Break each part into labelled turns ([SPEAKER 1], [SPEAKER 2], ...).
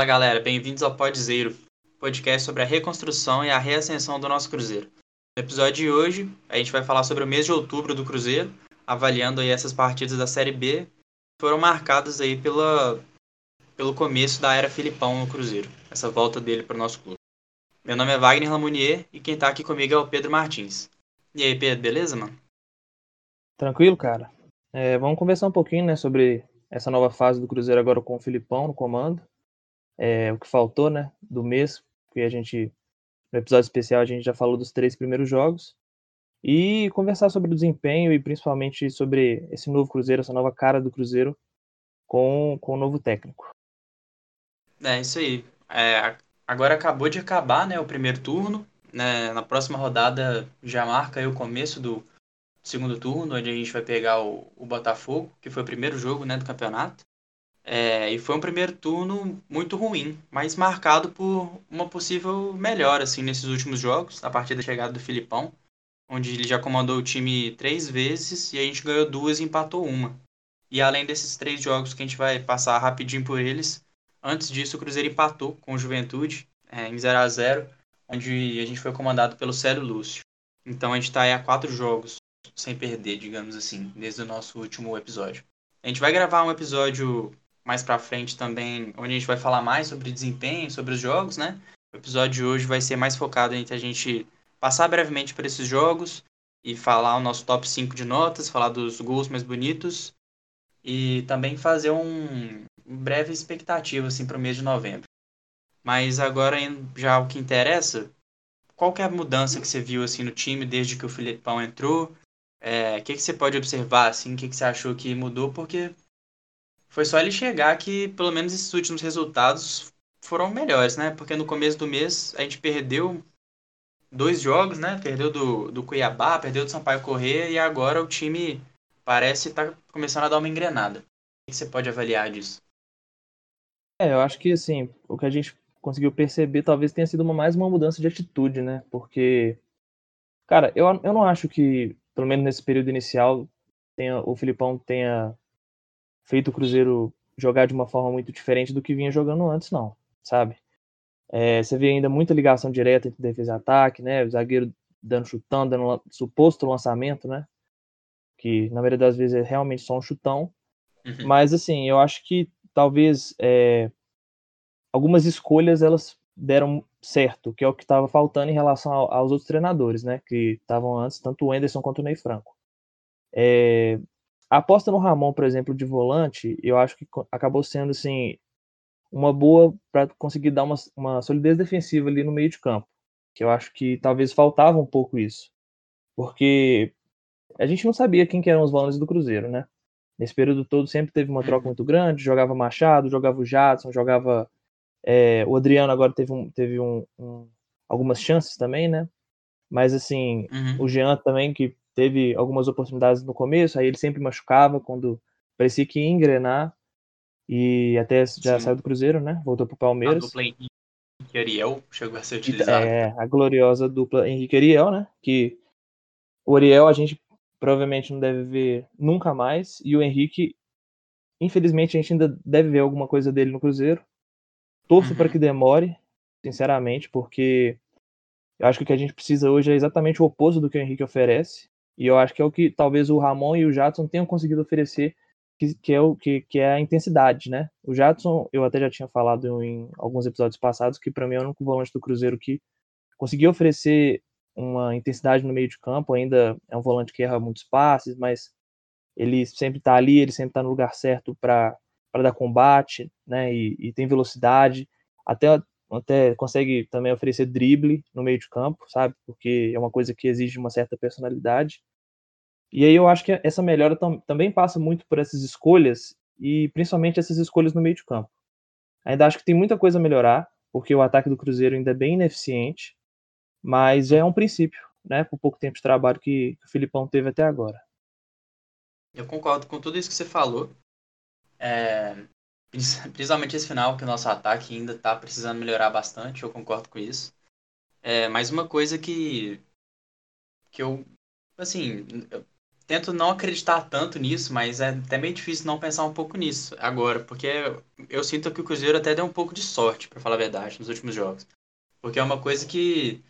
[SPEAKER 1] Fala galera, bem-vindos ao Podzeiro, podcast sobre a reconstrução e a reascensão do nosso Cruzeiro. No episódio de hoje, a gente vai falar sobre o mês de outubro do Cruzeiro, avaliando aí essas partidas da Série B que foram marcadas aí pela, pelo começo da era Filipão no Cruzeiro, essa volta dele para o nosso clube. Meu nome é Wagner Lamounier e quem está aqui comigo é o Pedro Martins. E aí, Pedro, beleza, mano?
[SPEAKER 2] Tranquilo, cara. É, vamos conversar um pouquinho né, sobre essa nova fase do Cruzeiro agora com o Filipão no comando. É, o que faltou né, do mês, porque a gente, no episódio especial, a gente já falou dos três primeiros jogos. E conversar sobre o desempenho e principalmente sobre esse novo Cruzeiro, essa nova cara do Cruzeiro com, com o novo técnico.
[SPEAKER 1] É, isso aí. É, agora acabou de acabar né, o primeiro turno. Né, na próxima rodada já marca o começo do segundo turno, onde a gente vai pegar o, o Botafogo, que foi o primeiro jogo né, do campeonato. É, e foi um primeiro turno muito ruim, mas marcado por uma possível melhora assim, nesses últimos jogos, a partir da chegada do Filipão, onde ele já comandou o time três vezes e a gente ganhou duas e empatou uma. E além desses três jogos que a gente vai passar rapidinho por eles, antes disso o Cruzeiro empatou com o Juventude é, em 0 a 0 onde a gente foi comandado pelo Célio Lúcio. Então a gente está aí a quatro jogos sem perder, digamos assim, desde o nosso último episódio. A gente vai gravar um episódio mais para frente também, onde a gente vai falar mais sobre desempenho, sobre os jogos, né? O episódio de hoje vai ser mais focado entre a gente passar brevemente por esses jogos e falar o nosso top 5 de notas, falar dos gols mais bonitos e também fazer um breve expectativa assim para o mês de novembro. Mas agora já o que interessa, qual que é a mudança que você viu assim no time desde que o Filipão entrou? É, o é, que, que você pode observar assim? O que, que você achou que mudou? Porque foi só ele chegar que, pelo menos, esses últimos resultados foram melhores, né? Porque no começo do mês a gente perdeu dois jogos, né? Perdeu do, do Cuiabá, perdeu do Sampaio Corrêa e agora o time parece estar tá começando a dar uma engrenada. O que você pode avaliar disso?
[SPEAKER 2] É, eu acho que assim, o que a gente conseguiu perceber talvez tenha sido uma, mais uma mudança de atitude, né? Porque, cara, eu, eu não acho que, pelo menos nesse período inicial, tenha, o Filipão tenha feito o Cruzeiro jogar de uma forma muito diferente do que vinha jogando antes, não, sabe? É, você vê ainda muita ligação direta entre defesa e ataque, né? O zagueiro dando chutão, dando suposto lançamento, né? Que na maioria das vezes é realmente só um chutão. Uhum. Mas assim, eu acho que talvez é, algumas escolhas elas deram certo, que é o que estava faltando em relação ao, aos outros treinadores, né? Que estavam antes, tanto o Anderson quanto o Ney Franco. É, a aposta no Ramon, por exemplo, de volante, eu acho que acabou sendo assim uma boa para conseguir dar uma, uma solidez defensiva ali no meio de campo. Que eu acho que talvez faltava um pouco isso. Porque a gente não sabia quem que eram os volantes do Cruzeiro, né? Nesse período todo sempre teve uma troca uhum. muito grande, jogava Machado, jogava o Jadson, jogava é, o Adriano agora teve, um, teve um, um, algumas chances também, né? Mas assim, uhum. o Jean também, que teve algumas oportunidades no começo, aí ele sempre machucava quando parecia que ia engrenar e até já Sim. saiu do Cruzeiro, né? Voltou pro Palmeiras. A
[SPEAKER 1] dupla Henrique Ariel chegou a ser utilizada.
[SPEAKER 2] É, a gloriosa dupla Henrique Ariel, né? Que o Ariel a gente provavelmente não deve ver nunca mais e o Henrique, infelizmente, a gente ainda deve ver alguma coisa dele no Cruzeiro. Torço uhum. para que demore, sinceramente, porque eu acho que o que a gente precisa hoje é exatamente o oposto do que o Henrique oferece. E eu acho que é o que talvez o Ramon e o Jadson tenham conseguido oferecer, que, que é, o, que, que é a intensidade, né? O Jadson, eu até já tinha falado em alguns episódios passados, que para mim é o único volante do Cruzeiro que conseguiu oferecer uma intensidade no meio de campo, ainda é um volante que erra muitos passes, mas ele sempre está ali, ele sempre está no lugar certo para dar combate, né? E, e, tem velocidade, até até consegue também oferecer drible no meio de campo, sabe? Porque é uma coisa que exige uma certa personalidade. E aí eu acho que essa melhora tam também passa muito por essas escolhas e principalmente essas escolhas no meio de campo. Ainda acho que tem muita coisa a melhorar, porque o ataque do Cruzeiro ainda é bem ineficiente, mas é um princípio, né, por pouco tempo de trabalho que, que o Filipão teve até agora.
[SPEAKER 1] Eu concordo com tudo isso que você falou. É, principalmente esse final, que o nosso ataque ainda está precisando melhorar bastante, eu concordo com isso. É, mas uma coisa que, que eu, assim, eu tento não acreditar tanto nisso, mas é até meio difícil não pensar um pouco nisso agora, porque eu sinto que o Cruzeiro até deu um pouco de sorte, para falar a verdade, nos últimos jogos. Porque é uma coisa que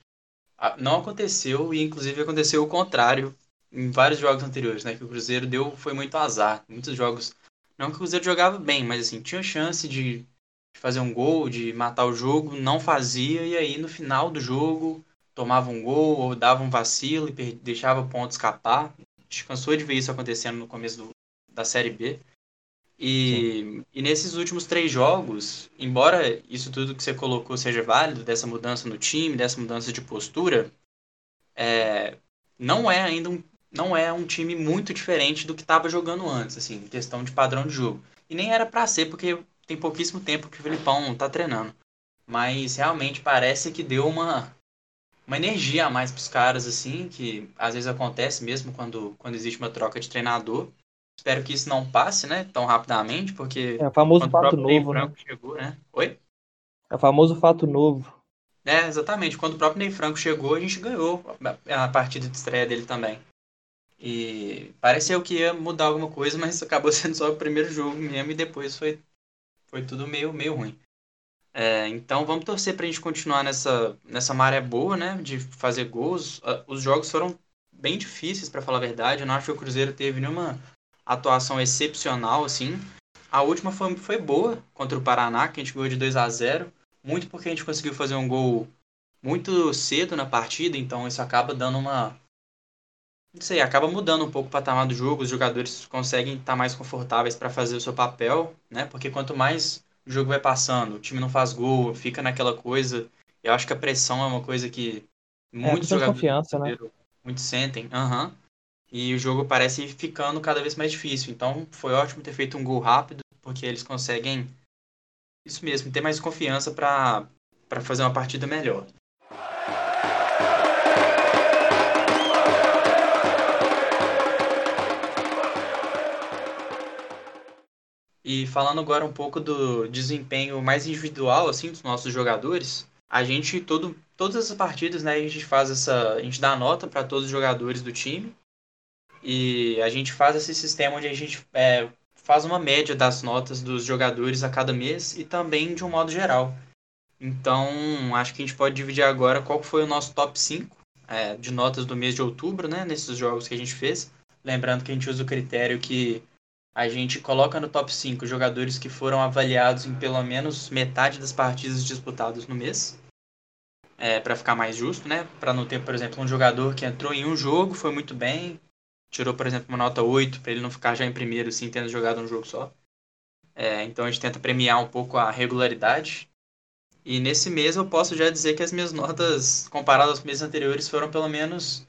[SPEAKER 1] não aconteceu e inclusive aconteceu o contrário em vários jogos anteriores, né? Que o Cruzeiro deu foi muito azar. Muitos jogos. Não que o Cruzeiro jogava bem, mas assim, tinha chance de fazer um gol, de matar o jogo, não fazia, e aí no final do jogo tomava um gol ou dava um vacilo e deixava o ponto escapar. A gente cansou de ver isso acontecendo no começo do, da Série B. E, e, nesses últimos três jogos, embora isso tudo que você colocou seja válido, dessa mudança no time, dessa mudança de postura, é, não é ainda um, não é um time muito diferente do que estava jogando antes, assim, em questão de padrão de jogo. E nem era para ser, porque tem pouquíssimo tempo que o Filipão está treinando. Mas realmente parece que deu uma, uma energia a mais para os caras, assim, que às vezes acontece mesmo quando, quando existe uma troca de treinador. Espero que isso não passe, né, tão rapidamente, porque.
[SPEAKER 2] É o famoso fato novo,
[SPEAKER 1] né? Chegou, né? Oi?
[SPEAKER 2] É o famoso fato novo.
[SPEAKER 1] É, exatamente. Quando o próprio Ney Franco chegou, a gente ganhou a partida de estreia dele também. E pareceu que ia mudar alguma coisa, mas acabou sendo só o primeiro jogo mesmo e depois foi, foi tudo meio, meio ruim. É, então vamos torcer para a gente continuar nessa, nessa maré boa, né? De fazer gols. Ah, os jogos foram bem difíceis, para falar a verdade. Eu não acho que o Cruzeiro teve nenhuma atuação excepcional, assim. A última foi, foi boa contra o Paraná, que a gente ganhou de 2 a 0 Muito porque a gente conseguiu fazer um gol muito cedo na partida, então isso acaba dando uma. Não sei, acaba mudando um pouco o patamar do jogo. Os jogadores conseguem estar mais confortáveis para fazer o seu papel, né? Porque quanto mais o jogo vai passando, o time não faz gol, fica naquela coisa. Eu acho que a pressão é uma coisa que
[SPEAKER 2] é,
[SPEAKER 1] muitos
[SPEAKER 2] é,
[SPEAKER 1] jogadores
[SPEAKER 2] confiança, né?
[SPEAKER 1] muito sentem. Uhum. E o jogo parece ficando cada vez mais difícil. Então foi ótimo ter feito um gol rápido, porque eles conseguem, isso mesmo, ter mais confiança para fazer uma partida melhor. E falando agora um pouco do desempenho mais individual assim dos nossos jogadores, a gente todo todas essas partidas, né, a gente faz essa, a gente dá nota para todos os jogadores do time e a gente faz esse sistema onde a gente é, faz uma média das notas dos jogadores a cada mês e também de um modo geral. Então, acho que a gente pode dividir agora qual foi o nosso top 5 é, de notas do mês de outubro, né, nesses jogos que a gente fez. Lembrando que a gente usa o critério que a gente coloca no top 5 jogadores que foram avaliados em pelo menos metade das partidas disputadas no mês. É, para ficar mais justo, né? Para não ter, por exemplo, um jogador que entrou em um jogo, foi muito bem, tirou, por exemplo, uma nota 8 para ele não ficar já em primeiro, assim, tendo jogado um jogo só. É, então a gente tenta premiar um pouco a regularidade. E nesse mês eu posso já dizer que as minhas notas, comparadas aos meses anteriores, foram pelo menos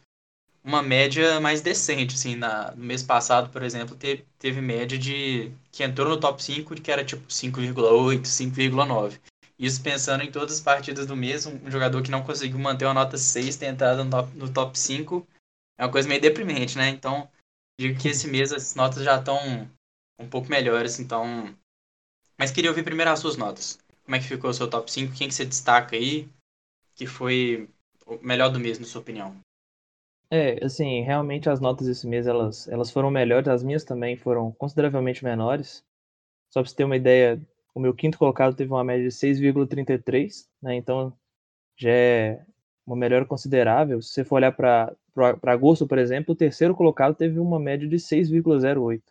[SPEAKER 1] uma média mais decente, assim, na, no mês passado, por exemplo, teve, teve média de que entrou no top 5, que era tipo 5,8, 5,9. Isso pensando em todas as partidas do mês, um, jogador que não conseguiu manter uma nota 6 ter entrado no top, no top 5 é uma coisa meio deprimente, né? Então, digo que esse mês as notas já estão um pouco melhores, então. Mas queria ouvir primeiro as suas notas. Como é que ficou o seu top 5? Quem que você destaca aí que foi o melhor do mês, na sua opinião?
[SPEAKER 2] É, assim, realmente as notas desse mês elas, elas foram melhores, as minhas também foram consideravelmente menores. Só para você ter uma ideia, o meu quinto colocado teve uma média de 6,33, né? Então já é uma melhora considerável. Se você for olhar para agosto, por exemplo, o terceiro colocado teve uma média de 6,08.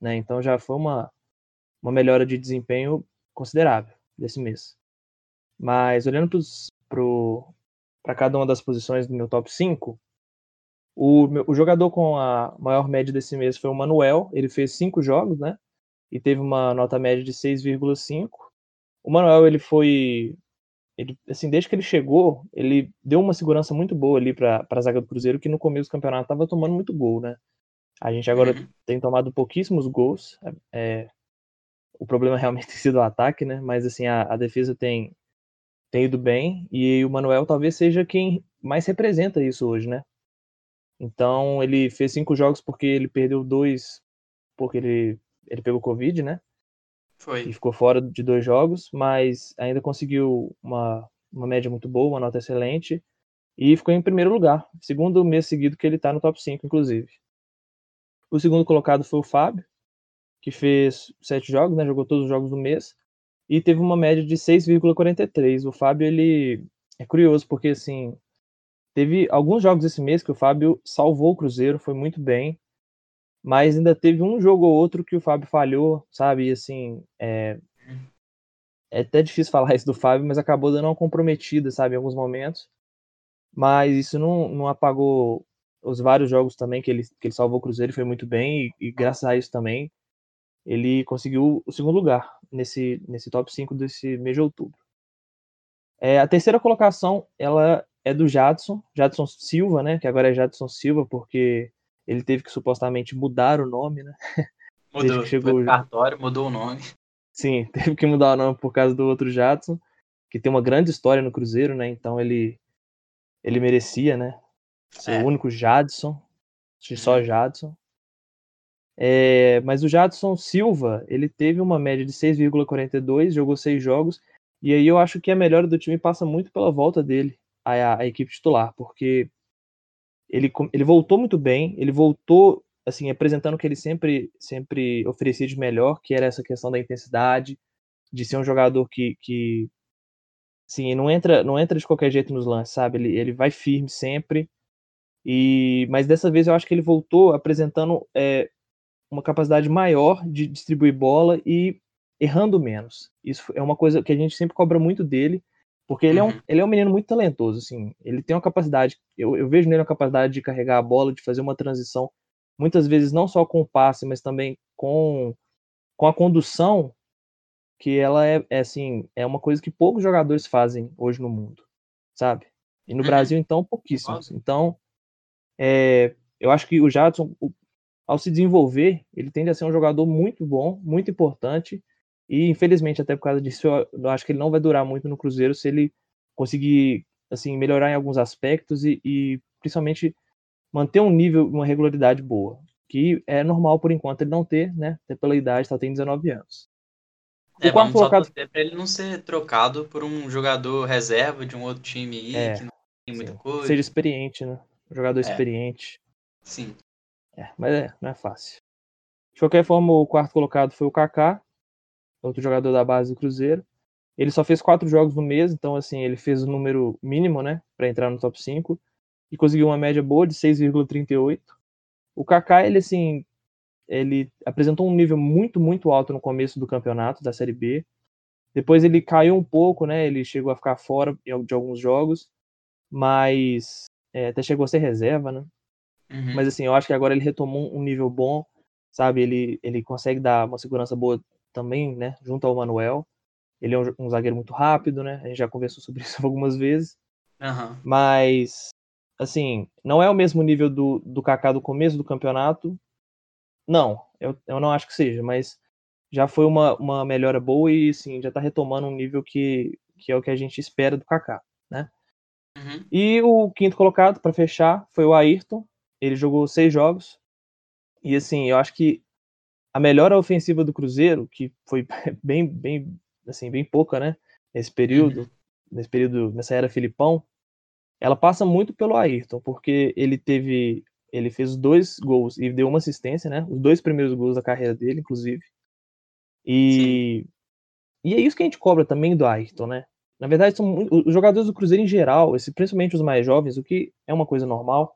[SPEAKER 2] Né? Então já foi uma, uma melhora de desempenho considerável desse mês. Mas olhando para cada uma das posições do meu top 5, o, o jogador com a maior média desse mês foi o Manuel. Ele fez cinco jogos, né? E teve uma nota média de 6,5. O Manuel ele foi ele, assim, desde que ele chegou, ele deu uma segurança muito boa ali para a zaga do Cruzeiro, que no começo do campeonato estava tomando muito gol, né? A gente agora uhum. tem tomado pouquíssimos gols. É, o problema realmente tem sido o ataque, né? Mas assim, a, a, defesa tem, tem ido bem e o Manuel talvez seja quem mais representa isso hoje, né? Então ele fez cinco jogos porque ele perdeu dois porque ele, ele pegou Covid, né?
[SPEAKER 1] Foi.
[SPEAKER 2] E ficou fora de dois jogos, mas ainda conseguiu uma, uma média muito boa, uma nota excelente. E ficou em primeiro lugar. Segundo mês seguido que ele está no top 5, inclusive. O segundo colocado foi o Fábio, que fez sete jogos, né? Jogou todos os jogos do mês e teve uma média de 6,43. O Fábio ele é curioso porque assim teve alguns jogos esse mês que o Fábio salvou o Cruzeiro, foi muito bem, mas ainda teve um jogo ou outro que o Fábio falhou, sabe? E assim é, é até difícil falar isso do Fábio, mas acabou dando uma comprometida, sabe, em alguns momentos. Mas isso não, não apagou os vários jogos também que ele, que ele salvou o Cruzeiro, foi muito bem, e, e graças a isso também ele conseguiu o segundo lugar nesse, nesse top 5 desse mês de outubro. É, a terceira colocação ela é do Jadson, Jadson Silva, né? Que agora é Jadson Silva, porque ele teve que supostamente mudar o nome, né?
[SPEAKER 1] Mudou, que chegou... cartório, mudou o nome.
[SPEAKER 2] Sim, teve que mudar o nome por causa do outro Jadson, que tem uma grande história no Cruzeiro, né? Então ele ele merecia, né? Ser é. o único Jadson, só uhum. Jadson. É, mas o Jadson Silva, ele teve uma média de 6,42, jogou seis jogos, e aí eu acho que a melhora do time passa muito pela volta dele à, à equipe titular, porque ele, ele voltou muito bem, ele voltou assim apresentando o que ele sempre sempre oferecia de melhor, que era essa questão da intensidade, de ser um jogador que, que sim, não entra não entra de qualquer jeito nos lances, sabe? Ele, ele vai firme sempre. E mas dessa vez eu acho que ele voltou apresentando é, uma capacidade maior de distribuir bola e errando menos. Isso é uma coisa que a gente sempre cobra muito dele, porque ele, uhum. é, um, uhum. ele é um menino muito talentoso, assim. Ele tem uma capacidade, eu, eu vejo nele uma capacidade de carregar a bola, de fazer uma transição, muitas vezes não só com o passe, mas também com, com a condução, que ela é, é assim, é uma coisa que poucos jogadores fazem hoje no mundo, sabe? E no uhum. Brasil, então, pouquíssimos. Então, é, eu acho que o Jadson, ao se desenvolver, ele tende a ser um jogador muito bom, muito importante. E infelizmente, até por causa disso, eu acho que ele não vai durar muito no Cruzeiro se ele conseguir assim melhorar em alguns aspectos e, e principalmente manter um nível, uma regularidade boa, que é normal por enquanto ele não ter, né? Até pela idade, só tem 19 anos.
[SPEAKER 1] É, vamos colocado... para ele não ser trocado por um jogador reserva de um outro time aí, é, que não tem muita
[SPEAKER 2] sim.
[SPEAKER 1] coisa.
[SPEAKER 2] Seja experiente, né? Um jogador é. experiente.
[SPEAKER 1] Sim.
[SPEAKER 2] É, mas é, não é fácil. De qualquer forma, o quarto colocado foi o Kaká, outro jogador da base do Cruzeiro. Ele só fez quatro jogos no mês, então assim, ele fez o número mínimo, né, para entrar no top 5 e conseguiu uma média boa de 6,38. O Kaká, ele assim, ele apresentou um nível muito, muito alto no começo do campeonato da Série B. Depois ele caiu um pouco, né? Ele chegou a ficar fora de alguns jogos, mas é, até chegou a ser reserva, né? Uhum. Mas assim, eu acho que agora ele retomou um nível bom, sabe? Ele, ele consegue dar uma segurança boa também, né? Junto ao Manuel. Ele é um, um zagueiro muito rápido, né? A gente já conversou sobre isso algumas vezes.
[SPEAKER 1] Uhum.
[SPEAKER 2] Mas, assim, não é o mesmo nível do, do Kaká do começo do campeonato. Não, eu, eu não acho que seja, mas já foi uma, uma melhora boa e, assim, já tá retomando um nível que, que é o que a gente espera do Kaká, né?
[SPEAKER 1] Uhum.
[SPEAKER 2] E o quinto colocado, para fechar, foi o Ayrton, ele jogou seis jogos. E assim, eu acho que a melhora ofensiva do Cruzeiro, que foi bem, bem, assim, bem pouca, né? Nesse período, nesse período, nessa era Filipão, ela passa muito pelo Ayrton, porque ele teve, ele fez dois gols e deu uma assistência, né? Os dois primeiros gols da carreira dele, inclusive. E e é isso que a gente cobra também do Ayrton, né? Na verdade, são os jogadores do Cruzeiro em geral, principalmente os mais jovens, o que é uma coisa normal,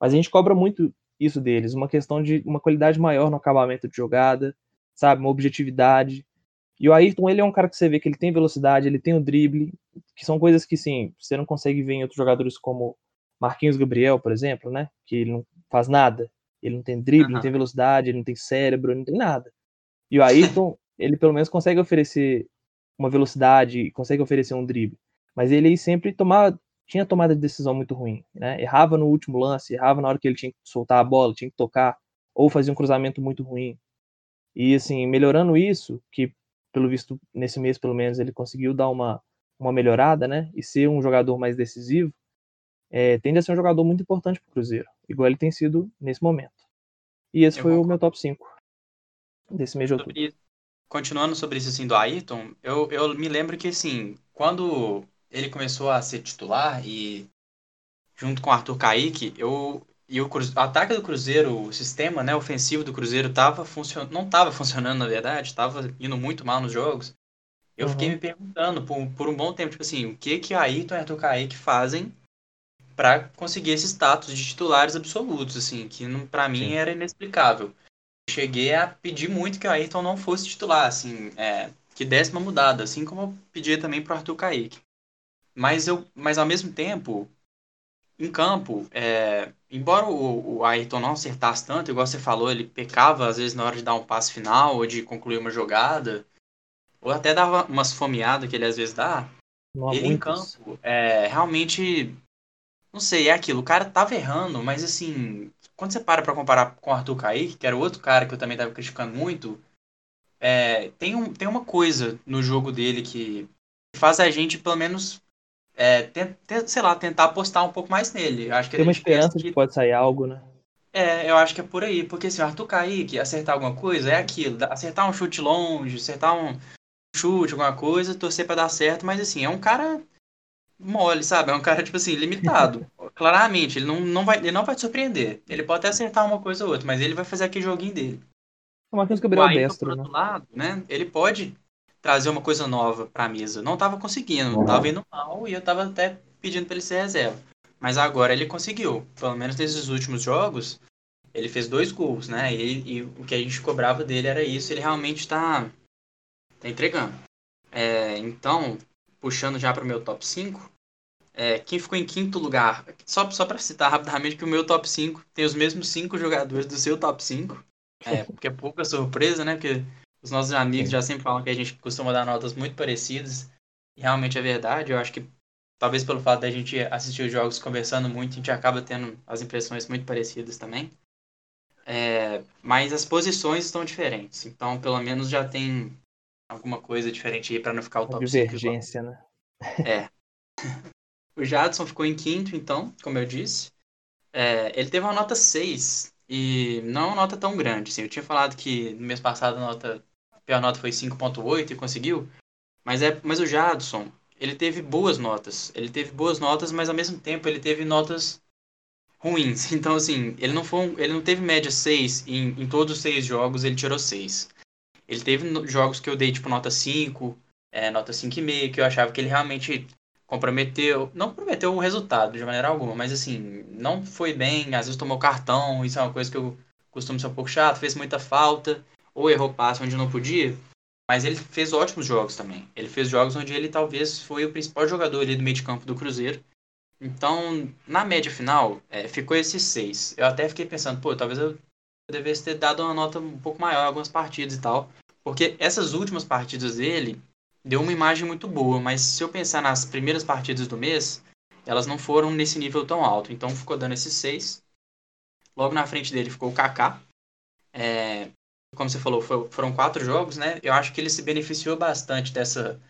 [SPEAKER 2] mas a gente cobra muito isso deles, uma questão de uma qualidade maior no acabamento de jogada, sabe, uma objetividade. E o Ayrton, ele é um cara que você vê que ele tem velocidade, ele tem o drible, que são coisas que, sim, você não consegue ver em outros jogadores como Marquinhos Gabriel, por exemplo, né, que ele não faz nada. Ele não tem drible, uhum. não tem velocidade, ele não tem cérebro, não tem nada. E o Ayrton, ele pelo menos consegue oferecer uma velocidade, consegue oferecer um drible. Mas ele sempre tomava tinha tomada de decisão muito ruim, né? Errava no último lance, errava na hora que ele tinha que soltar a bola, tinha que tocar, ou fazia um cruzamento muito ruim. E assim, melhorando isso, que pelo visto nesse mês pelo menos ele conseguiu dar uma, uma melhorada, né? E ser um jogador mais decisivo, é, tende a ser um jogador muito importante para o Cruzeiro, igual ele tem sido nesse momento. E esse eu foi o meu top 5 desse mês de outubro. Sobre,
[SPEAKER 1] continuando sobre isso assim do Ayrton, eu, eu me lembro que assim, quando ele começou a ser titular e junto com o Arthur Kaique, eu e o, o, ataque do Cruzeiro, o sistema né, ofensivo do Cruzeiro tava funcion... não estava funcionando, na verdade, estava indo muito mal nos jogos. Eu uhum. fiquei me perguntando por, por um bom tempo, tipo assim, o que que Ayrton e Arthur Kaique fazem para conseguir esse status de titulares absolutos, assim, que para mim era inexplicável. Cheguei a pedir muito que o Ayrton não fosse titular, assim, é, que desse uma mudada, assim como eu pedia também pro Arthur Kaique. Mas, eu, mas ao mesmo tempo, em campo, é, embora o, o Ayrton não acertasse tanto, igual você falou, ele pecava às vezes na hora de dar um passe final ou de concluir uma jogada, ou até dava umas fomeadas que ele às vezes dá. Não ele em campo, é, realmente, não sei, é aquilo, o cara tava errando, mas assim, quando você para pra comparar com o Arthur Kaique, que era outro cara que eu também tava criticando muito, é, tem, um, tem uma coisa no jogo dele que faz a gente, pelo menos, é, tem, tem, sei lá, tentar apostar um pouco mais nele. Acho que
[SPEAKER 2] tem uma esperança de que pode sair algo, né?
[SPEAKER 1] É, eu acho que é por aí, porque se assim, o Arthur Kaique acertar alguma coisa, é aquilo, acertar um chute longe, acertar um chute, alguma coisa, torcer para dar certo, mas assim, é um cara mole, sabe? É um cara, tipo assim, limitado. Claramente, ele não, não, vai, ele não vai te surpreender. Ele pode até acertar uma coisa ou outra, mas ele vai fazer aquele joguinho dele.
[SPEAKER 2] É uma coisa que o destro,
[SPEAKER 1] por né? lado, né? Ele pode trazer uma coisa nova para a mesa. Não estava conseguindo, uhum. tava indo mal e eu estava até pedindo para ele ser reserva. Mas agora ele conseguiu. Pelo menos nesses últimos jogos, ele fez dois gols, né? E, e o que a gente cobrava dele era isso. Ele realmente está tá entregando. É, então, puxando já para o meu top 5, é, quem ficou em quinto lugar? Só, só para citar rapidamente que o meu top 5 tem os mesmos cinco jogadores do seu top 5. É, porque é pouca surpresa, né? Porque os nossos amigos Sim. já sempre falam que a gente costuma dar notas muito parecidas. E realmente é verdade. Eu acho que talvez pelo fato da gente assistir os jogos conversando muito, a gente acaba tendo as impressões muito parecidas também. É, mas as posições estão diferentes. Então, pelo menos já tem alguma coisa diferente aí para não ficar o top
[SPEAKER 2] Divergência, 5 né?
[SPEAKER 1] É. o Jadson ficou em quinto, então, como eu disse. É, ele teve uma nota 6 e não uma nota tão grande. Assim. Eu tinha falado que no mês passado a nota pior nota foi 5.8 e conseguiu. Mas, é, mas o Jadson, ele teve boas notas. Ele teve boas notas, mas ao mesmo tempo ele teve notas ruins. Então, assim, ele não, foi ele não teve média 6 em, em todos os seis jogos, ele tirou 6. Ele teve jogos que eu dei, tipo, nota 5, é, nota 5,5, que eu achava que ele realmente comprometeu, não comprometeu o resultado de maneira alguma, mas assim, não foi bem, às vezes tomou cartão, isso é uma coisa que eu costumo ser um pouco chato, fez muita falta ou errou passe onde não podia, mas ele fez ótimos jogos também. Ele fez jogos onde ele talvez foi o principal jogador ali do meio de campo do Cruzeiro. Então, na média final, é, ficou esses seis. Eu até fiquei pensando, pô, talvez eu devesse ter dado uma nota um pouco maior em algumas partidas e tal. Porque essas últimas partidas dele deu uma imagem muito boa, mas se eu pensar nas primeiras partidas do mês, elas não foram nesse nível tão alto. Então ficou dando esses seis. Logo na frente dele ficou o Kaká. É, como você falou, foram quatro jogos, né? Eu acho que ele se beneficiou bastante dessa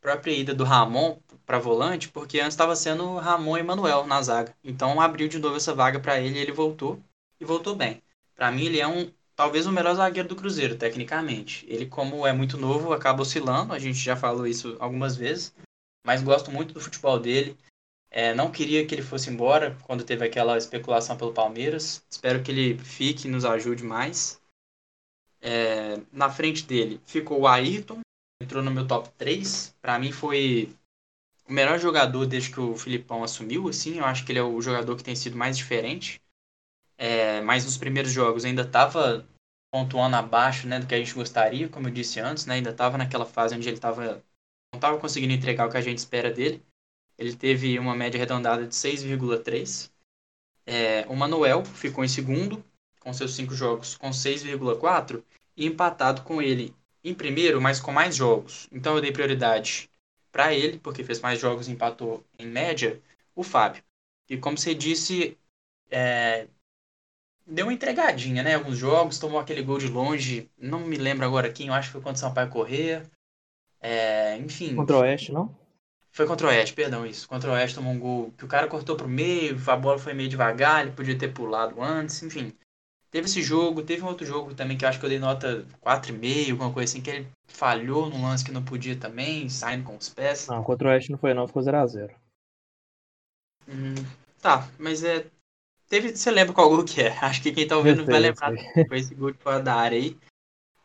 [SPEAKER 1] própria ida do Ramon para volante, porque antes estava sendo Ramon e Manuel na zaga. Então abriu de novo essa vaga para ele e ele voltou e voltou bem. Para mim ele é um talvez o melhor zagueiro do Cruzeiro, tecnicamente. Ele como é muito novo, acaba oscilando, a gente já falou isso algumas vezes, mas gosto muito do futebol dele. É, não queria que ele fosse embora quando teve aquela especulação pelo Palmeiras. Espero que ele fique e nos ajude mais. Na frente dele ficou o Ayrton, entrou no meu top 3. Para mim foi o melhor jogador desde que o Filipão assumiu, assim. Eu acho que ele é o jogador que tem sido mais diferente. É, mas nos primeiros jogos ainda estava pontuando abaixo né, do que a gente gostaria, como eu disse antes, né, ainda estava naquela fase onde ele tava, não estava conseguindo entregar o que a gente espera dele. Ele teve uma média arredondada de 6,3. É, o Manuel ficou em segundo, com seus cinco jogos com 6,4 e empatado com ele em primeiro, mas com mais jogos. Então eu dei prioridade para ele, porque fez mais jogos e empatou em média, o Fábio. E como você disse, é, deu uma entregadinha, né? Alguns jogos, tomou aquele gol de longe, não me lembro agora quem, eu acho que foi contra o Sampaio Corrêa. É, enfim.
[SPEAKER 2] Contra o Oeste, não?
[SPEAKER 1] Foi contra o Oeste, perdão, isso. Contra o Oeste tomou um gol que o cara cortou pro meio, a bola foi meio devagar, ele podia ter pulado antes, enfim. Teve esse jogo, teve um outro jogo também que eu acho que eu dei nota 4,5, alguma coisa assim, que ele falhou num lance que não podia também, saindo com os pés.
[SPEAKER 2] Não, contra o Oeste não foi não, ficou 0x0.
[SPEAKER 1] Hum, tá, mas é. teve, você lembra qual gol que é? Acho que quem tá ouvindo sei, vai lembrar. Foi esse gol de fora da área aí.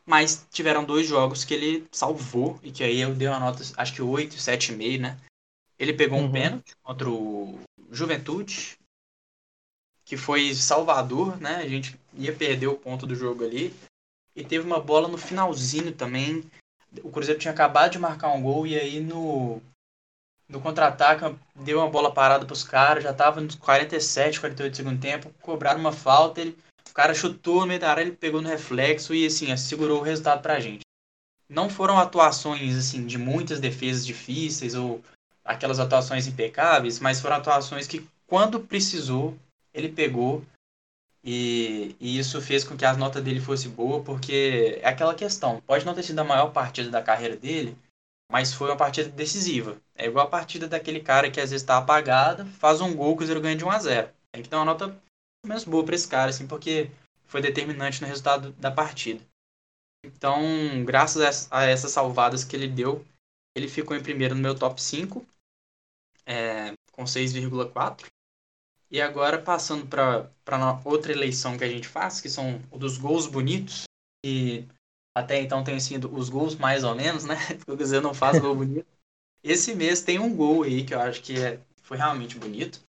[SPEAKER 1] Mas tiveram dois jogos que ele salvou e que aí eu dei uma nota, acho que 8, 7,5, né? Ele pegou um uhum. pênalti contra o Juventude, que foi Salvador, né? A gente ia perder o ponto do jogo ali. E teve uma bola no finalzinho também. O Cruzeiro tinha acabado de marcar um gol e aí no, no contra-ataque deu uma bola parada para os caras, já estava nos 47, 48 do segundo tempo, cobraram uma falta, ele, o cara chutou no meio da área, ele pegou no reflexo e assim, segurou o resultado para a gente. Não foram atuações assim de muitas defesas difíceis ou aquelas atuações impecáveis, mas foram atuações que quando precisou, ele pegou e, e, isso fez com que a nota dele fosse boa, porque é aquela questão. Pode não ter sido a maior partida da carreira dele, mas foi uma partida decisiva. É igual a partida daquele cara que às vezes está apagado, faz um gol, o Cruzeiro ganha de 1 a 0 Tem que dar uma nota menos boa para esse cara, assim, porque foi determinante no resultado da partida. Então, graças a essas salvadas que ele deu, ele ficou em primeiro no meu top 5, é, com 6,4. E agora passando para outra eleição que a gente faz, que são os dos gols bonitos, e até então tem sido os gols mais ou menos, né? O Cruzeiro não faz gol bonito. Esse mês tem um gol aí que eu acho que é, foi realmente bonito,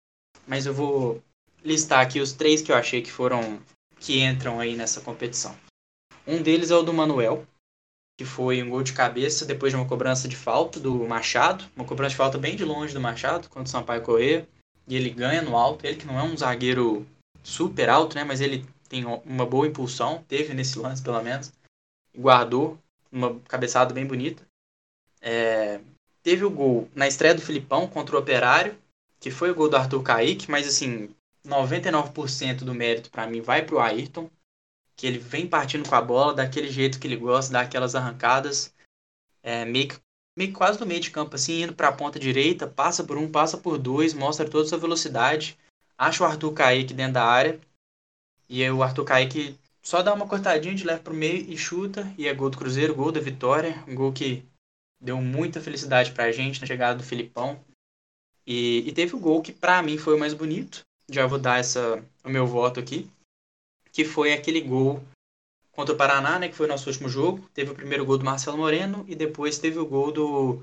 [SPEAKER 1] mas eu vou listar aqui os três que eu achei que foram que entram aí nessa competição. Um deles é o do Manuel, que foi um gol de cabeça depois de uma cobrança de falta do Machado, uma cobrança de falta bem de longe do Machado, contra o Sampaio Corrêa e ele ganha no alto. Ele que não é um zagueiro super alto, né? Mas ele tem uma boa impulsão, teve nesse lance pelo menos. Guardou uma cabeçada bem bonita. É, teve o gol na estreia do Filipão contra o Operário, que foi o gol do Arthur Kaique, mas assim, 99% do mérito para mim vai pro Ayrton, que ele vem partindo com a bola daquele jeito que ele gosta, dá aquelas arrancadas, é, meio que meio quase no meio de campo, assim, indo para a ponta direita, passa por um, passa por dois, mostra toda a sua velocidade, acha o Arthur Kaique dentro da área, e o Arthur Kaique só dá uma cortadinha de leve pro meio e chuta, e é gol do Cruzeiro, gol da vitória, um gol que deu muita felicidade pra gente na chegada do Filipão. E, e teve o gol que para mim foi o mais bonito, já vou dar essa, o meu voto aqui, que foi aquele gol contra o Paraná, né, que foi o nosso último jogo. Teve o primeiro gol do Marcelo Moreno e depois teve o gol do,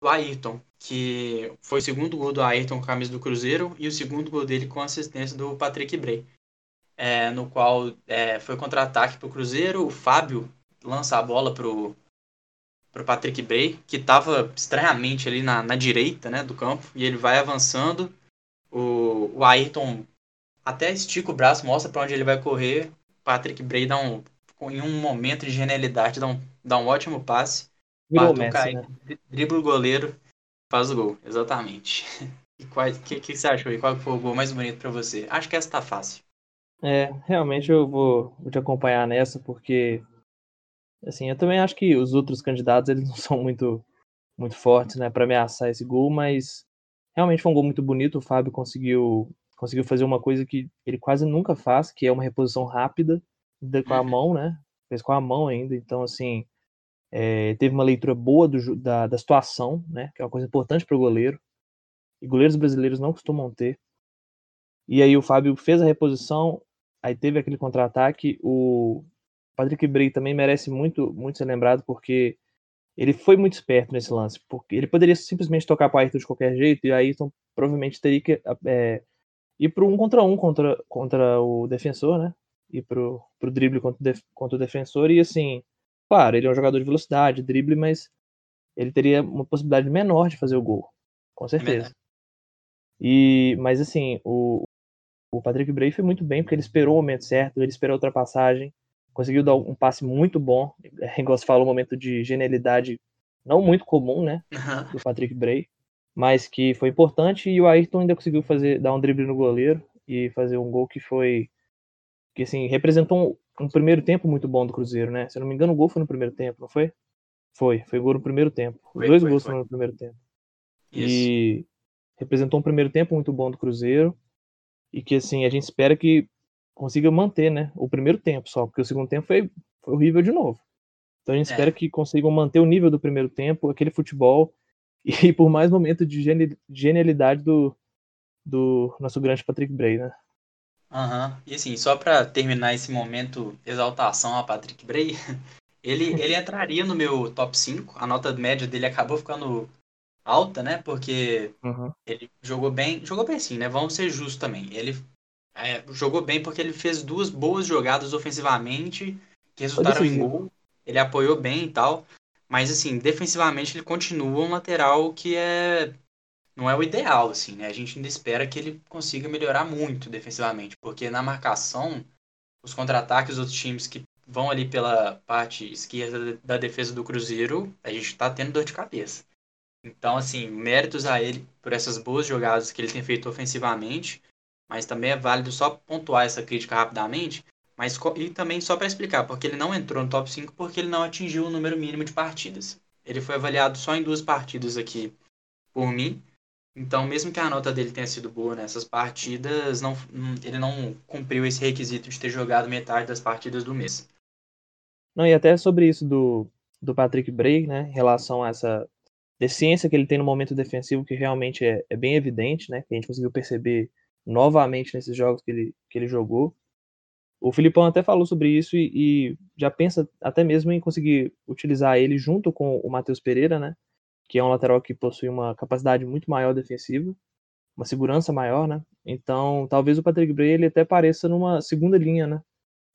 [SPEAKER 1] do Ayrton, que foi o segundo gol do Ayrton com a camisa do Cruzeiro e o segundo gol dele com assistência do Patrick Bray. É, no qual é, foi contra-ataque para o Cruzeiro, o Fábio lança a bola para o Patrick Bray, que estava estranhamente ali na, na direita né, do campo, e ele vai avançando. O, o Ayrton até estica o braço, mostra para onde ele vai correr. Patrick Bray dá um em um momento de genialidade, dá um, dá um ótimo passe.
[SPEAKER 2] Virou Messi, cai, né?
[SPEAKER 1] dribla o goleiro, faz o gol, exatamente. E o que, que você achou aí? Qual foi o gol mais bonito para você? Acho que essa tá fácil.
[SPEAKER 2] É, realmente eu vou, vou te acompanhar nessa, porque assim, eu também acho que os outros candidatos eles não são muito muito fortes, né, para ameaçar esse gol, mas realmente foi um gol muito bonito. O Fábio conseguiu conseguiu fazer uma coisa que ele quase nunca faz, que é uma reposição rápida com a mão, né? Fez com a mão ainda, então assim é, teve uma leitura boa do, da, da situação, né? Que é uma coisa importante para o goleiro. E goleiros brasileiros não costumam ter. E aí o Fábio fez a reposição, aí teve aquele contra-ataque. O Patrick Bray também merece muito, muito ser lembrado porque ele foi muito esperto nesse lance, porque ele poderia simplesmente tocar para Ayrton de qualquer jeito e Ayrton provavelmente teria que é, ir para um contra um contra, contra o defensor, né? Ir pro, pro drible contra o, def, contra o defensor. E assim, claro, ele é um jogador de velocidade, drible, mas ele teria uma possibilidade menor de fazer o gol, com certeza. É e, mas assim, o, o Patrick Bray foi muito bem, porque ele esperou o momento certo, ele esperou a ultrapassagem, conseguiu dar um passe muito bom, igual você falou, um momento de genialidade não muito comum, né, do Patrick Bray, mas que foi importante, e o Ayrton ainda conseguiu fazer, dar um drible no goleiro e fazer um gol que foi que assim, representou um, um, primeiro tempo muito bom do Cruzeiro, né? Se eu não me engano, o gol foi no primeiro tempo, não foi? Foi, foi gol no primeiro tempo. Os dois foi, gols foi. foram no primeiro tempo. Isso. E representou um primeiro tempo muito bom do Cruzeiro e que assim, a gente espera que consiga manter, né, o primeiro tempo só, porque o segundo tempo foi, foi horrível de novo. Então a gente é. espera que consigam manter o nível do primeiro tempo, aquele futebol e por mais momento de genialidade do, do nosso grande Patrick Bray, né?
[SPEAKER 1] Aham. Uhum. E assim, só para terminar esse momento exaltação a Patrick Bray, ele, ele entraria no meu top 5. A nota média dele acabou ficando alta, né? Porque uhum. ele jogou bem. Jogou bem sim, né? Vamos ser justos também. Ele é, jogou bem porque ele fez duas boas jogadas ofensivamente que resultaram em gol. Ele apoiou bem e tal. Mas assim, defensivamente ele continua um lateral que é não é o ideal, assim, né? A gente ainda espera que ele consiga melhorar muito defensivamente, porque na marcação, os contra-ataques dos times que vão ali pela parte esquerda da defesa do Cruzeiro, a gente tá tendo dor de cabeça. Então, assim, méritos a ele por essas boas jogadas que ele tem feito ofensivamente, mas também é válido só pontuar essa crítica rapidamente, mas e também só para explicar, porque ele não entrou no top 5 porque ele não atingiu o número mínimo de partidas. Ele foi avaliado só em duas partidas aqui por mim, então, mesmo que a nota dele tenha sido boa nessas partidas, não, ele não cumpriu esse requisito de ter jogado metade das partidas do mês.
[SPEAKER 2] Não, e até sobre isso do, do Patrick Bray, né, em relação a essa deficiência que ele tem no momento defensivo, que realmente é, é bem evidente, né, que a gente conseguiu perceber novamente nesses jogos que ele, que ele jogou. O Filipão até falou sobre isso e, e já pensa até mesmo em conseguir utilizar ele junto com o Matheus Pereira, né, que é um lateral que possui uma capacidade muito maior defensiva, uma segurança maior, né? Então, talvez o Patrick Bray ele até pareça numa segunda linha, né?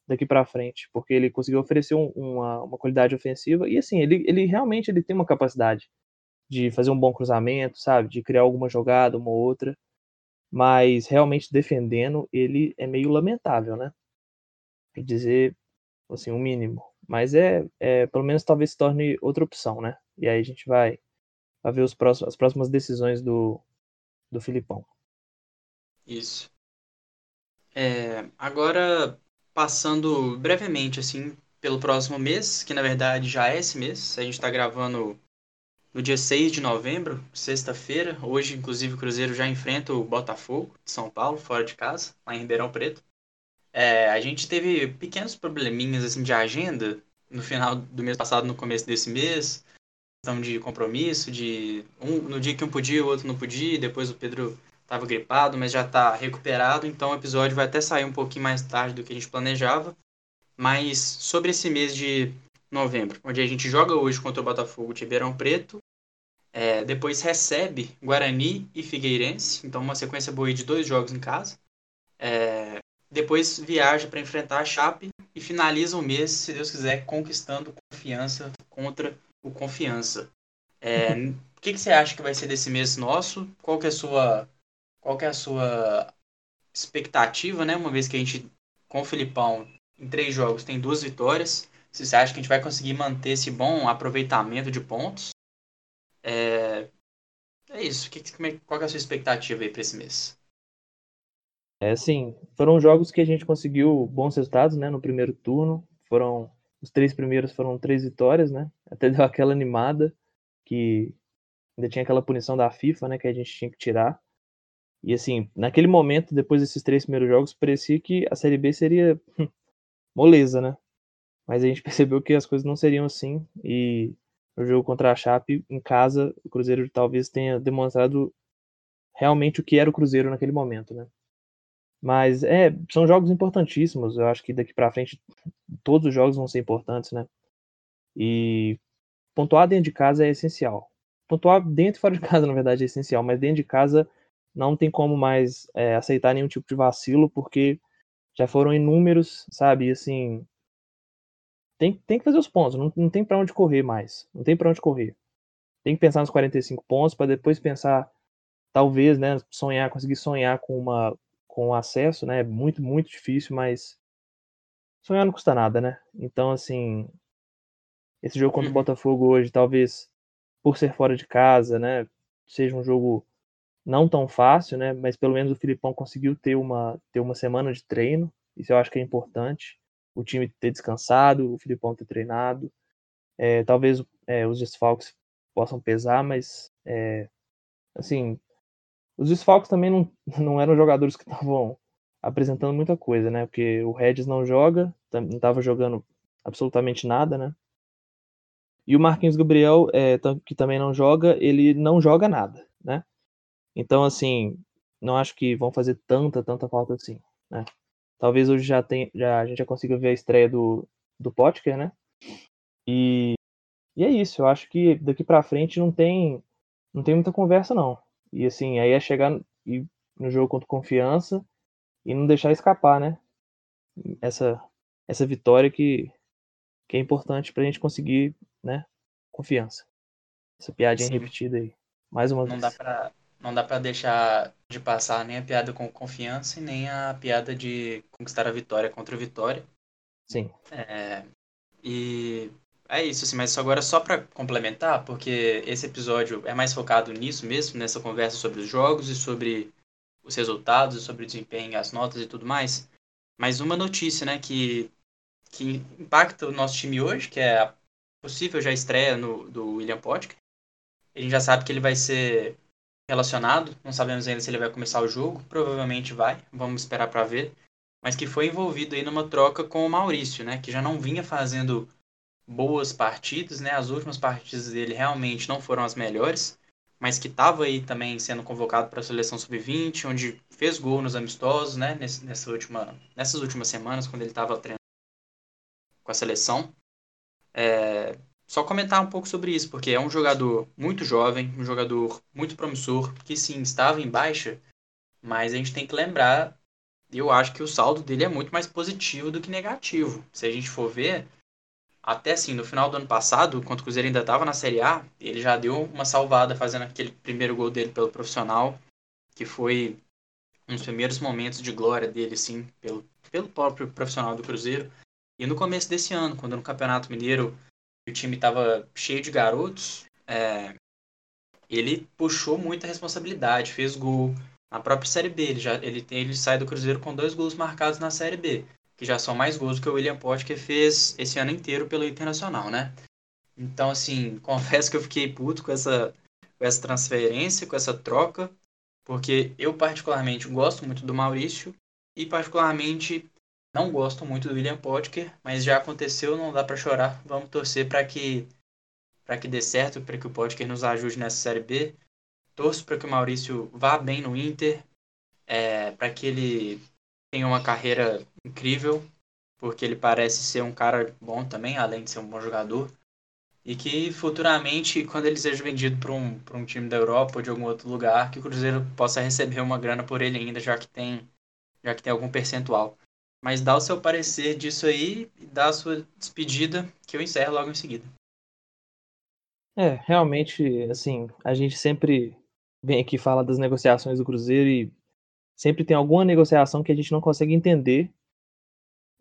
[SPEAKER 2] Daqui para frente, porque ele conseguiu oferecer um, uma, uma qualidade ofensiva e assim, ele, ele realmente ele tem uma capacidade de fazer um bom cruzamento, sabe? De criar alguma jogada, uma outra, mas realmente defendendo ele é meio lamentável, né? Quer dizer, assim, o um mínimo. Mas é, é, pelo menos talvez se torne outra opção, né? E aí a gente vai a ver os próximos, as próximas decisões do, do Filipão.
[SPEAKER 1] Isso. É, agora, passando brevemente, assim, pelo próximo mês, que na verdade já é esse mês, a gente está gravando no dia 6 de novembro, sexta-feira. Hoje, inclusive, o Cruzeiro já enfrenta o Botafogo de São Paulo, fora de casa, lá em Ribeirão Preto. É, a gente teve pequenos probleminhas assim, de agenda no final do mês passado, no começo desse mês questão de compromisso, de um no dia que um podia, o outro não podia, depois o Pedro estava gripado, mas já está recuperado, então o episódio vai até sair um pouquinho mais tarde do que a gente planejava. Mas sobre esse mês de novembro, onde a gente joga hoje contra o Botafogo de Ribeirão Preto, é, depois recebe Guarani e Figueirense, então uma sequência boa de dois jogos em casa. É, depois viaja para enfrentar a Chape e finaliza o mês, se Deus quiser, conquistando confiança contra Confiança. É, o que, que, você acha que vai ser desse mês nosso? Qual que é a sua, qual que é a sua expectativa, né? Uma vez que a gente, com o Filipão, em três jogos tem duas vitórias. Se você acha que a gente vai conseguir manter esse bom aproveitamento de pontos? É, é isso. Que, que, qual que é a sua expectativa aí para esse mês?
[SPEAKER 2] É, sim. Foram jogos que a gente conseguiu bons resultados, né? No primeiro turno. Foram os três primeiros foram três vitórias, né? Até deu aquela animada que ainda tinha aquela punição da FIFA, né? Que a gente tinha que tirar. E assim, naquele momento, depois desses três primeiros jogos, parecia que a Série B seria moleza, né? Mas a gente percebeu que as coisas não seriam assim. E no jogo contra a Chape, em casa, o Cruzeiro talvez tenha demonstrado realmente o que era o Cruzeiro naquele momento, né? Mas é, são jogos importantíssimos. Eu acho que daqui para frente todos os jogos vão ser importantes, né? E pontuar dentro de casa é essencial. Pontuar dentro e fora de casa, na verdade, é essencial, mas dentro de casa não tem como mais é, aceitar nenhum tipo de vacilo, porque já foram inúmeros, sabe? E, assim, tem, tem que fazer os pontos, não, não tem para onde correr mais. Não tem para onde correr. Tem que pensar nos 45 pontos para depois pensar, talvez, né, sonhar, conseguir sonhar com uma com acesso, né? É muito, muito difícil, mas sonhar não custa nada, né? Então, assim, esse jogo contra o uhum. Botafogo hoje, talvez por ser fora de casa, né, seja um jogo não tão fácil, né? Mas pelo menos o Filipão conseguiu ter uma, ter uma semana de treino. Isso eu acho que é importante. O time ter descansado, o Filipão ter treinado. É, talvez é, os desfalques possam pesar, mas é, assim, os desfalques também não, não eram jogadores que estavam apresentando muita coisa, né? Porque o Regis não joga, não estava jogando absolutamente nada, né? E o Marquinhos Gabriel, é, que também não joga, ele não joga nada, né? Então, assim, não acho que vão fazer tanta, tanta falta assim, né? Talvez hoje já, tem, já a gente já consiga ver a estreia do, do Potker, né? E, e é isso, eu acho que daqui para frente não tem não tem muita conversa não. E assim, aí é chegar e, no jogo contra confiança e não deixar escapar, né? Essa essa vitória que que é importante pra gente conseguir, né, confiança. Essa piadinha Sim. repetida aí. Mais uma
[SPEAKER 1] não
[SPEAKER 2] vez.
[SPEAKER 1] Dá pra, não dá para deixar de passar nem a piada com confiança e nem a piada de conquistar a vitória contra a vitória.
[SPEAKER 2] Sim.
[SPEAKER 1] É, e é isso, assim, mas agora só para complementar, porque esse episódio é mais focado nisso mesmo, nessa conversa sobre os jogos e sobre os resultados, sobre o desempenho, as notas e tudo mais. Mas uma notícia, né, que, que impacta o nosso time hoje, que é a possível já estreia no, do William Potker. A gente já sabe que ele vai ser relacionado, não sabemos ainda se ele vai começar o jogo, provavelmente vai, vamos esperar para ver. Mas que foi envolvido aí numa troca com o Maurício, né, que já não vinha fazendo boas partidas, né? As últimas partidas dele realmente não foram as melhores, mas que estava aí também sendo convocado para a seleção sub-20, onde fez gol nos amistosos, né? Nessa última, nessas últimas semanas, quando ele estava treinando com a seleção. É, só comentar um pouco sobre isso, porque é um jogador muito jovem, um jogador muito promissor, que sim, estava em baixa, mas a gente tem que lembrar, eu acho que o saldo dele é muito mais positivo do que negativo. Se a gente for ver, até assim, no final do ano passado, quando o Cruzeiro ainda estava na Série A, ele já deu uma salvada fazendo aquele primeiro gol dele pelo profissional, que foi um dos primeiros momentos de glória dele, assim, pelo, pelo próprio profissional do Cruzeiro. E no começo desse ano, quando no Campeonato Mineiro o time estava cheio de garotos, é, ele puxou muita responsabilidade, fez gol. Na própria Série B, ele, já, ele, ele sai do Cruzeiro com dois gols marcados na Série B que já são mais gols que o William Potker fez esse ano inteiro pelo Internacional, né? Então, assim, confesso que eu fiquei puto com essa, com essa transferência, com essa troca, porque eu particularmente gosto muito do Maurício e particularmente não gosto muito do William Potker, mas já aconteceu, não dá para chorar. Vamos torcer para que para que dê certo, para que o Potker nos ajude nessa Série B. Torço para que o Maurício vá bem no Inter, é, para que ele tem uma carreira incrível, porque ele parece ser um cara bom também, além de ser um bom jogador. E que futuramente, quando ele seja vendido para um, um time da Europa ou de algum outro lugar, que o Cruzeiro possa receber uma grana por ele ainda, já que tem, já que tem algum percentual. Mas dá o seu parecer disso aí e dá a sua despedida, que eu encerro logo em seguida.
[SPEAKER 2] É, realmente, assim, a gente sempre vem aqui falar das negociações do Cruzeiro e sempre tem alguma negociação que a gente não consegue entender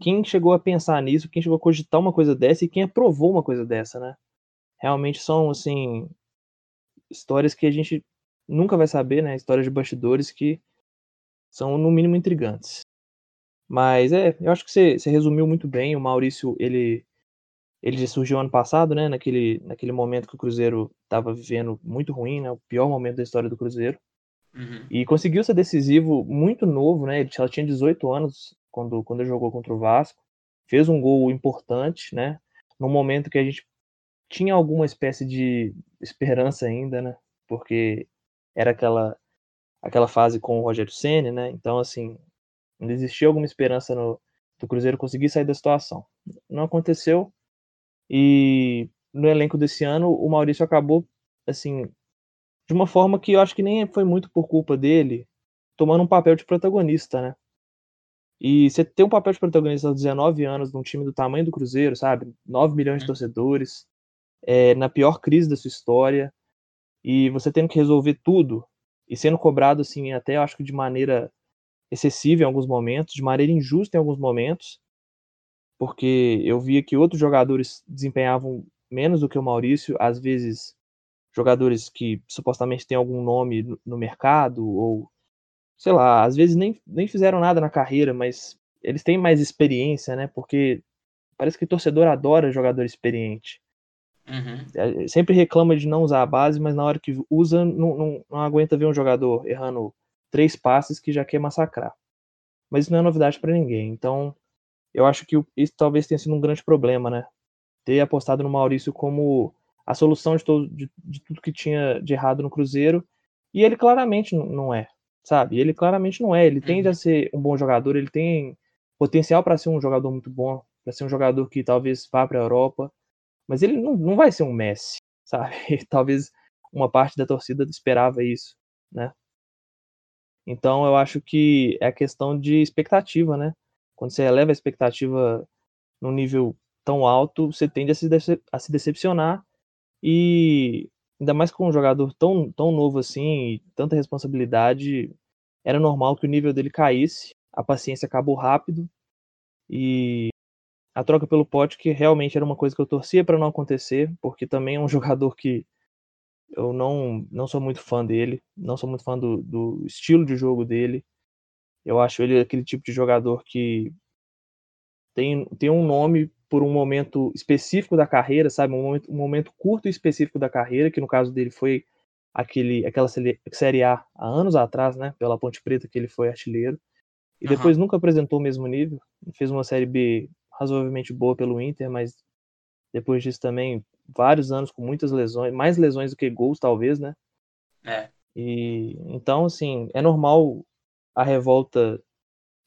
[SPEAKER 2] quem chegou a pensar nisso, quem chegou a cogitar uma coisa dessa e quem aprovou uma coisa dessa, né? Realmente são, assim, histórias que a gente nunca vai saber, né? Histórias de bastidores que são, no mínimo, intrigantes. Mas, é, eu acho que você, você resumiu muito bem. O Maurício, ele, ele surgiu ano passado, né? Naquele, naquele momento que o Cruzeiro estava vivendo muito ruim, né? O pior momento da história do Cruzeiro.
[SPEAKER 1] Uhum.
[SPEAKER 2] E conseguiu ser decisivo muito novo, né? Ele já tinha 18 anos quando, quando jogou contra o Vasco. Fez um gol importante, né? No momento que a gente tinha alguma espécie de esperança ainda, né? Porque era aquela aquela fase com o Rogério Ceni, né? Então assim, ainda existia alguma esperança no do Cruzeiro conseguir sair da situação. Não aconteceu. E no elenco desse ano, o Maurício acabou assim de uma forma que eu acho que nem foi muito por culpa dele, tomando um papel de protagonista, né? E você ter um papel de protagonista aos 19 anos num time do tamanho do Cruzeiro, sabe? 9 milhões de uhum. torcedores, é, na pior crise da sua história, e você tendo que resolver tudo, e sendo cobrado, assim, até eu acho que de maneira excessiva em alguns momentos, de maneira injusta em alguns momentos, porque eu via que outros jogadores desempenhavam menos do que o Maurício, às vezes jogadores que supostamente têm algum nome no mercado, ou sei lá, às vezes nem, nem fizeram nada na carreira, mas eles têm mais experiência, né? Porque parece que o torcedor adora jogador experiente.
[SPEAKER 1] Uhum.
[SPEAKER 2] É, sempre reclama de não usar a base, mas na hora que usa, não, não, não aguenta ver um jogador errando três passes que já quer massacrar. Mas isso não é novidade para ninguém. Então, eu acho que isso talvez tenha sido um grande problema, né? Ter apostado no Maurício como a solução de, todo, de, de tudo que tinha de errado no Cruzeiro. E ele claramente não é, sabe? Ele claramente não é. Ele tende a uhum. ser um bom jogador, ele tem potencial para ser um jogador muito bom, para ser um jogador que talvez vá para a Europa, mas ele não, não vai ser um Messi, sabe? talvez uma parte da torcida esperava isso, né? Então eu acho que é a questão de expectativa, né? Quando você eleva a expectativa num nível tão alto, você tende a se, a se decepcionar e ainda mais com um jogador tão, tão novo assim, e tanta responsabilidade, era normal que o nível dele caísse, a paciência acabou rápido e a troca pelo Pote que realmente era uma coisa que eu torcia para não acontecer, porque também é um jogador que eu não, não sou muito fã dele, não sou muito fã do, do estilo de jogo dele. Eu acho ele aquele tipo de jogador que tem, tem um nome por um momento específico da carreira, sabe? Um momento, um momento curto e específico da carreira, que no caso dele foi aquele, aquela Série A há anos atrás, né? Pela Ponte Preta, que ele foi artilheiro. E depois uhum. nunca apresentou o mesmo nível. Fez uma Série B razoavelmente boa pelo Inter, mas depois disso também vários anos com muitas lesões, mais lesões do que gols, talvez, né?
[SPEAKER 1] É.
[SPEAKER 2] E então, assim, é normal a revolta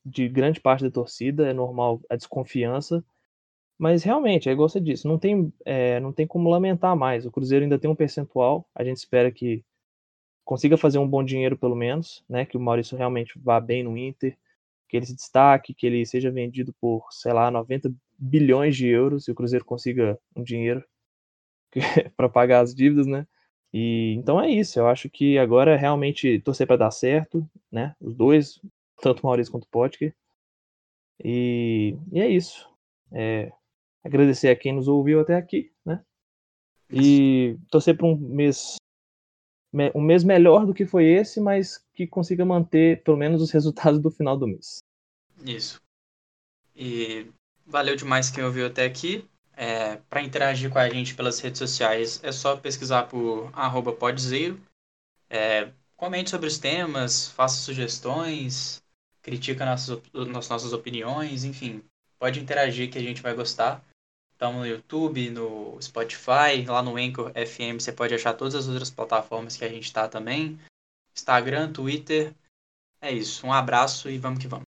[SPEAKER 2] de grande parte da torcida, é normal a desconfiança, mas realmente, é igual você disse, não tem, é, não tem como lamentar mais. O Cruzeiro ainda tem um percentual, a gente espera que consiga fazer um bom dinheiro pelo menos, né? Que o Maurício realmente vá bem no Inter, que ele se destaque, que ele seja vendido por, sei lá, 90 bilhões de euros e o Cruzeiro consiga um dinheiro para pagar as dívidas, né? E então é isso. Eu acho que agora realmente torcer para dar certo, né? Os dois, tanto o Maurício quanto o Potker. E, e é isso. É, agradecer a quem nos ouviu até aqui, né? E torcer para um mês um mês melhor do que foi esse, mas que consiga manter pelo menos os resultados do final do mês.
[SPEAKER 1] Isso. E valeu demais quem ouviu até aqui. É, para interagir com a gente pelas redes sociais é só pesquisar por podzeiro. É, comente sobre os temas, faça sugestões, critica nossas, nossas opiniões, enfim. Pode interagir que a gente vai gostar. Estamos no YouTube, no Spotify, lá no Anchor FM você pode achar todas as outras plataformas que a gente está também. Instagram, Twitter. É isso. Um abraço e vamos que vamos.